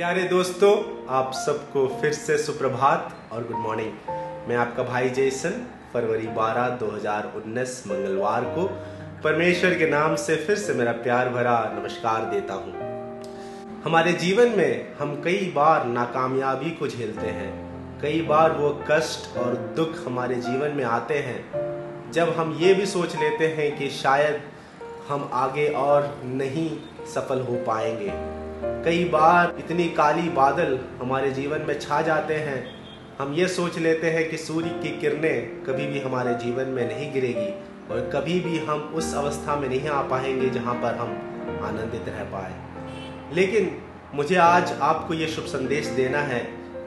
प्यारे दोस्तों, आप सबको फिर से सुप्रभात और गुड मॉर्निंग मैं आपका भाई जैसन फरवरी 12 2019 मंगलवार को परमेश्वर के नाम से फिर से मेरा प्यार भरा नमस्कार देता हूँ। हमारे जीवन में हम कई बार नाकामयाबी को झेलते हैं। कई बार वो कष्ट और दुख हमारे जीवन में आते हैं। जब हम ये भी सोच लेते हैं कि शायद हम आगे और नहीं सफल हो पाएँगे। कई बार इतनी काली बादल हमारे जीवन में छा जाते हैं। हम ये सोच लेते हैं कि सूर्य की किरणें कभी भी हमारे जीवन में नहीं गिरेगी और कभी भी हम उस अवस्था में नहीं आ पाएँगे जहाँ पर हम आनंदित रह पाए। लेकिन मुझे आज आपको ये शुभ संदेश देना है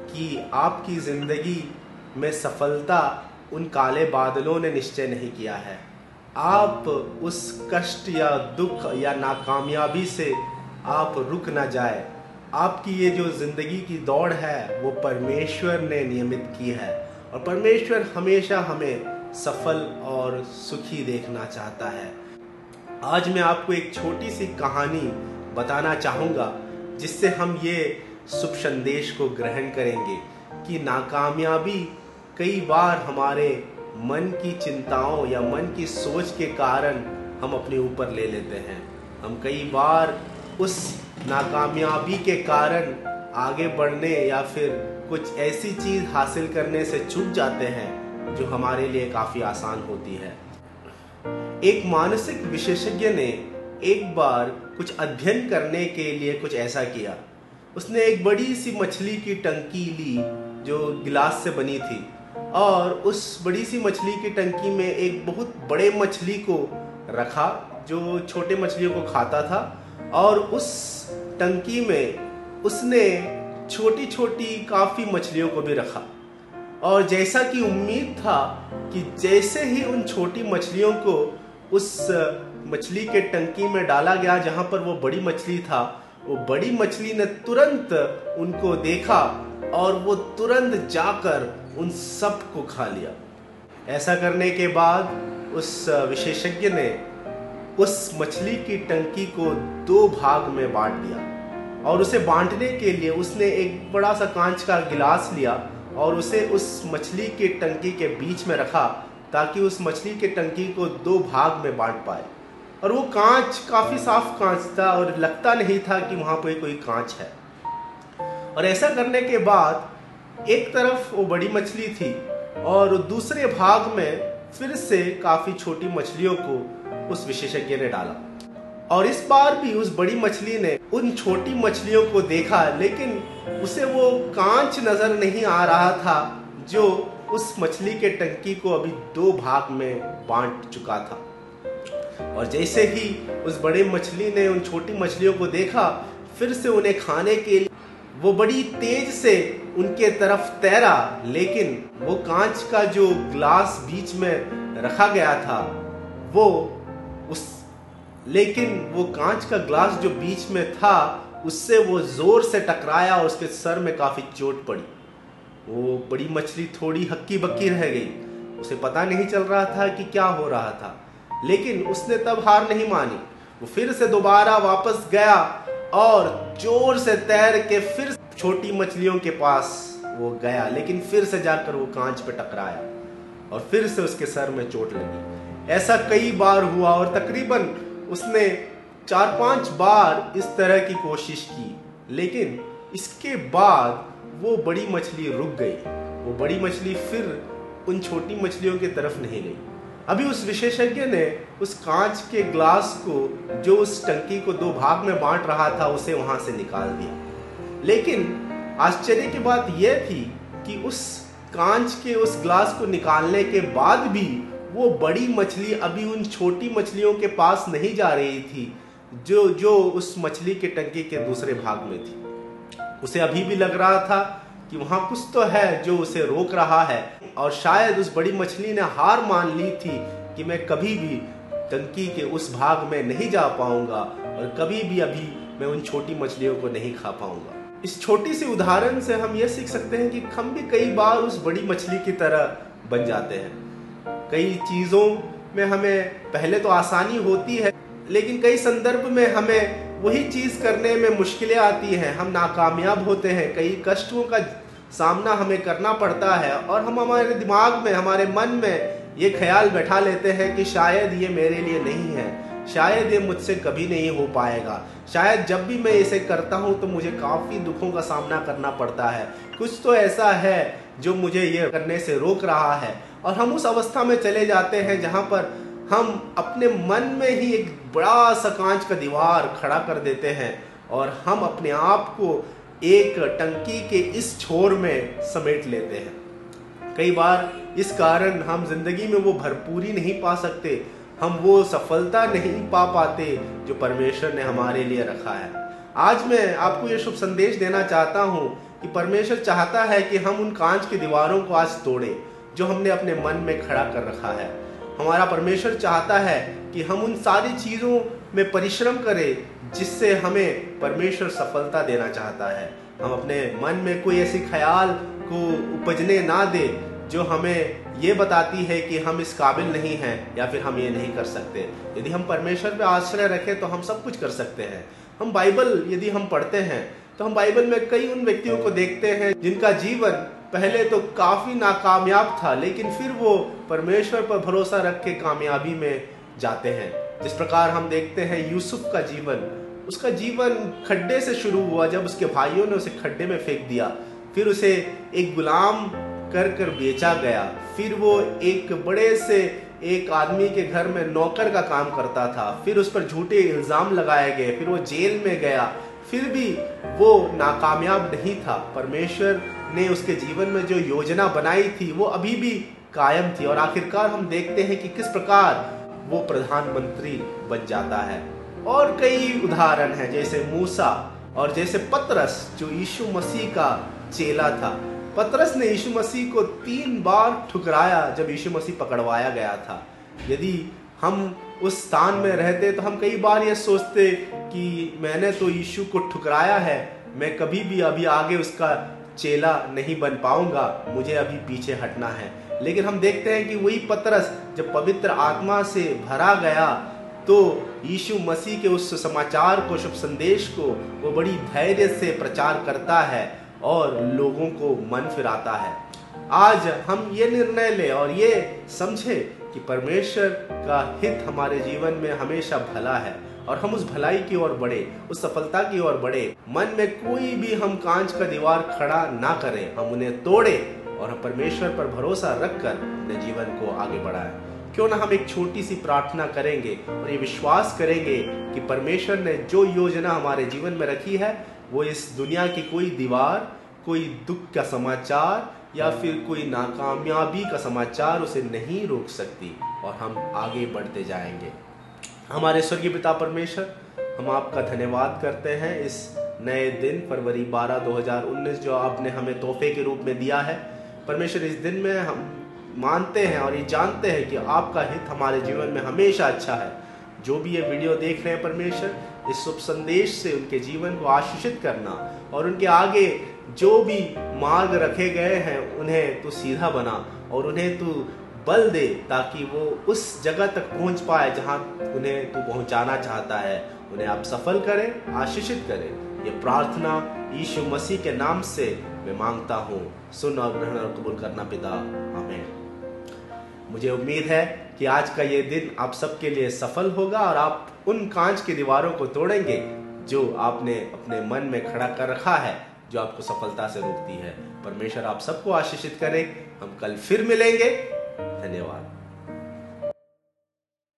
कि आपकी ज़िंदगी में सफलता उन काले बादलों ने निश्चय नहीं किया है। आप उस कष्ट या दुख या नाकामयाबी से आप रुक ना जाए। आपकी ये जो ज़िंदगी की दौड़ है, वो परमेश्वर ने नियमित की है। और परमेश्वर हमेशा हमें सफल और सुखी देखना चाहता है। आज मैं आपको एक छोटी सी कहानी बताना चाहूँगा, जिससे हम ये शुभ संदेश को ग्रहण करेंगे कि नाकामयाबी कई बार हमारे मन की चिंताओं या मन की सोच के कारण हम अपने ऊपर ले लेते हैं। हम कई बार उस नाकामयाबी के कारण आगे बढ़ने या फिर कुछ ऐसी चीज़ हासिल करने से चूक जाते हैं, जो हमारे लिए काफ़ी आसान होती है। एक मानसिक विशेषज्ञ ने एक बार कुछ अध्ययन करने के लिए कुछ ऐसा किया। उसने एक बड़ी सी मछली की टंकी ली, जो गिलास से बनी थी, और उस बड़ी सी मछली की टंकी में एक बहुत बड़े मछली को रखा, जो छोटे मछलियों को खाता था और उस टंकी में उसने छोटी छोटी काफ़ी मछलियों को भी रखा। और जैसा कि उम्मीद था कि जैसे ही उन छोटी मछलियों को उस मछली के टंकी में डाला गया जहाँ पर वो बड़ी मछली था, वो बड़ी मछली ने तुरंत उनको देखा और वो तुरंत जाकर उन सबको खा लिया। ऐसा करने के बाद उस विशेषज्ञ ने उस मछली की टंकी को दो भाग में बांट दिया और उसे बांटने के लिए उसने एक बड़ा सा कांच का गिलास लिया और उसे उस मछली के टंकी के बीच में रखा ताकि उस मछली के टंकी को दो भाग में बांट पाए। और वो कांच काफ़ी साफ़ कांच था और लगता नहीं था कि वहाँ पर कोई कांच है। और ऐसा करने के बाद एक तरफ़ वो बड़ी मछली थी और दूसरे भाग में फिर से काफ़ी छोटी मछलियों को उस विशेषज्ञ ने डाला। और इस बार भी उस बड़ी मछली ने उन छोटी मछलियों को देखा, लेकिन उसे वो कांच नज़र नहीं आ रहा था, जो उस मछली के टंकी को अभी दो भाग में बांट चुका था। और जैसे ही उस बड़े मछली ने उन छोटी मछलियों को देखा, फिर से उन्हें खाने के लिए वो बड़ी तेज से उनके तरफ़ तैरा, लेकिन वो कांच का जो ग्लास बीच में रखा गया था, वो उस, लेकिन वो कांच का ग्लास जो बीच में था, उससे वो ज़ोर से टकराया और उसके सर में काफ़ी चोट पड़ी। वो बड़ी मछली थोड़ी हक्की बक्की रह गई। उसे पता नहीं चल रहा था कि क्या हो रहा था, लेकिन उसने तब हार नहीं मानी। वो फिर से दोबारा वापस गया और ज़ोर से तैर के फिर छोटी मछलियों के पास वो गया, लेकिन फिर से जाकर वो कांच पे टकराया और फिर से उसके सर में चोट लगी। ऐसा कई बार हुआ और तकरीबन उसने चार पाँच बार इस तरह की कोशिश की, लेकिन इसके बाद वो बड़ी मछली रुक गई। वो बड़ी मछली फिर उन छोटी मछलियों की तरफ़ नहीं गई। अभी उस विशेषज्ञ ने उस कांच के ग्लास को, जो उस टंकी को दो भाग में बांट रहा था, उसे वहाँ से निकाल दिया। लेकिन आश्चर्य की बात यह थी कि उस कांच के उस ग्लास को निकालने के बाद भी वो बड़ी मछली अभी उन छोटी मछलियों के पास नहीं जा रही थी, जो जो उस मछली के टंकी के दूसरे भाग में थी। उसे अभी भी लग रहा था कि वहाँ कुछ तो है जो उसे रोक रहा है। और शायद उस बड़ी मछली ने हार मान ली थी कि मैं कभी भी टंकी के उस भाग में नहीं जा पाऊँगा और कभी भी अभी मैं उन छोटी मछलियों को नहीं खा पाऊँगा। इस छोटी सी उदाहरण से हम ये सीख सकते हैं कि हम भी कई बार उस बड़ी मछली की तरह बन जाते हैं। कई चीज़ों में हमें पहले तो आसानी होती है, लेकिन कई संदर्भ में हमें वही चीज़ करने में मुश्किलें आती हैं। हम नाकामयाब होते हैं, कई कष्टों का सामना हमें करना पड़ता है, और हम हमारे दिमाग में, हमारे मन में ये ख्याल बैठा लेते हैं कि शायद ये मेरे लिए नहीं है, शायद ये मुझसे कभी नहीं हो पाएगा, शायद जब भी मैं इसे करता हूँ तो मुझे काफ़ी दुखों का सामना करना पड़ता है। कुछ तो ऐसा है जो मुझे ये करने से रोक रहा है। और हम उस अवस्था में चले जाते हैं जहाँ पर हम अपने मन में ही एक बड़ा सा कांच का दीवार खड़ा कर देते हैं और हम अपने आप को एक टंकी के इस छोर में समेट लेते हैं। कई बार इस कारण हम ज़िंदगी में वो भरपूरी नहीं पा सकते, हम वो सफलता नहीं पा पाते जो परमेश्वर ने हमारे लिए रखा है। आज मैं आपको ये शुभ संदेश देना चाहता हूँ कि परमेश्वर चाहता है कि हम उन कांच की दीवारों को आज तोड़ें, जो हमने अपने मन में खड़ा कर रखा है। हमारा परमेश्वर चाहता है कि हम उन सारी चीज़ों में परिश्रम करें, जिससे हमें परमेश्वर सफलता देना चाहता है। हम अपने मन में कोई ऐसी ख्याल को उपजने ना दे, जो हमें ये बताती है कि हम इस काबिल नहीं हैं, या फिर हम ये नहीं कर सकते। यदि हम परमेश्वर पे आश्रय रखें तो हम सब कुछ कर सकते हैं। हम बाइबल यदि हम पढ़ते हैं तो हम बाइबल में कई उन व्यक्तियों को देखते हैं जिनका जीवन पहले तो काफ़ी नाकामयाब था, लेकिन फिर वो परमेश्वर पर भरोसा रख के कामयाबी में जाते हैं। जिस प्रकार हम देखते हैं यूसुफ का जीवन, उसका जीवन खड्डे से शुरू हुआ, जब उसके भाइयों ने उसे खड्डे में फेंक दिया। फिर उसे एक गुलाम कर कर बेचा गया। फिर वो एक बड़े से एक आदमी के घर में नौकर का काम करता था। फिर उस पर झूठे इल्ज़ाम लगाए गए। फिर वो जेल में गया। फिर भी वो नाकामयाब नहीं था। परमेश्वर ने उसके जीवन में जो योजना बनाई थी, वो अभी भी कायम थी और आखिरकार हम देखते हैं कि किस प्रकार वो प्रधानमंत्री बन जाता है। और कई उदाहरण हैं, जैसे मूसा और जैसे पतरस, जो यीशु मसीह का चेला था। पतरस ने यीशु मसीह को तीन बार ठुकराया जब यीशु मसीह पकड़वाया गया था। यदि हम उस स्थान में रहते तो हम कई बार ये सोचते कि मैंने तो यीशु को ठुकराया है, मैं कभी भी अभी आगे उसका चेला नहीं बन पाऊँगा, मुझे अभी पीछे हटना है। लेकिन हम देखते हैं कि वही पतरस जब पवित्र आत्मा से भरा गया तो यीशु मसीह के उस समाचार को, शुभ संदेश को, वो बड़ी धैर्य से प्रचार करता है और लोगों को मन फिराता है। आज हम ये निर्णय लें और ये समझे कि परमेश्वर का हित हमारे जीवन में हमेशा भला है और हम उस भलाई की ओर बढ़े, उस सफलता की ओर बढ़े। मन में कोई भी हम कांच का दीवार खड़ा ना करें। हम उन्हें तोड़े और हम परमेश्वर पर भरोसा रखकर अपने जीवन को आगे बढ़ाएँ। क्यों ना हम एक छोटी सी प्रार्थना करेंगे और ये विश्वास करेंगे कि परमेश्वर ने जो योजना हमारे जीवन में रखी है, वो इस दुनिया की कोई दीवार कोई दुख का समाचार या फिर कोई नाकामयाबी का समाचार उसे नहीं रोक सकती और हम आगे बढ़ते जाएँगे। हमारे स्वर्गीय पिता परमेश्वर, हम आपका धन्यवाद करते हैं इस नए दिन, फरवरी 12 2019 जो आपने हमें तोहफे के रूप में दिया है। परमेश्वर, इस दिन में हम मानते हैं और ये जानते हैं कि आपका हित हमारे जीवन में हमेशा अच्छा है। जो भी ये वीडियो देख रहे हैं परमेश्वर, इस शुभ संदेश से उनके जीवन को आशीषित करना और उनके आगे जो भी मार्ग रखे गए हैं, उन्हें तू सीधा बना और उन्हें तू बल दे ताकि वो उस जगह तक पहुँच पाए जहाँ उन्हें तू पहुंचाना चाहता है। उन्हें आप सफल करें, आशीषित करें। ये प्रार्थना यीशु मसीह के नाम से मैं माँगता हूँ। सुन और ग्रहण और कबूल करना पिता। हमें मुझे उम्मीद है कि आज का ये दिन आप सबके लिए सफल होगा और आप उन कांच की दीवारों को तोड़ेंगे जो आपने अपने मन में खड़ा कर रखा है। जो आपको सफलता से रोकती है। परमेश्वर आप सबको आशीषित करें। हम कल फिर मिलेंगे। धन्यवाद।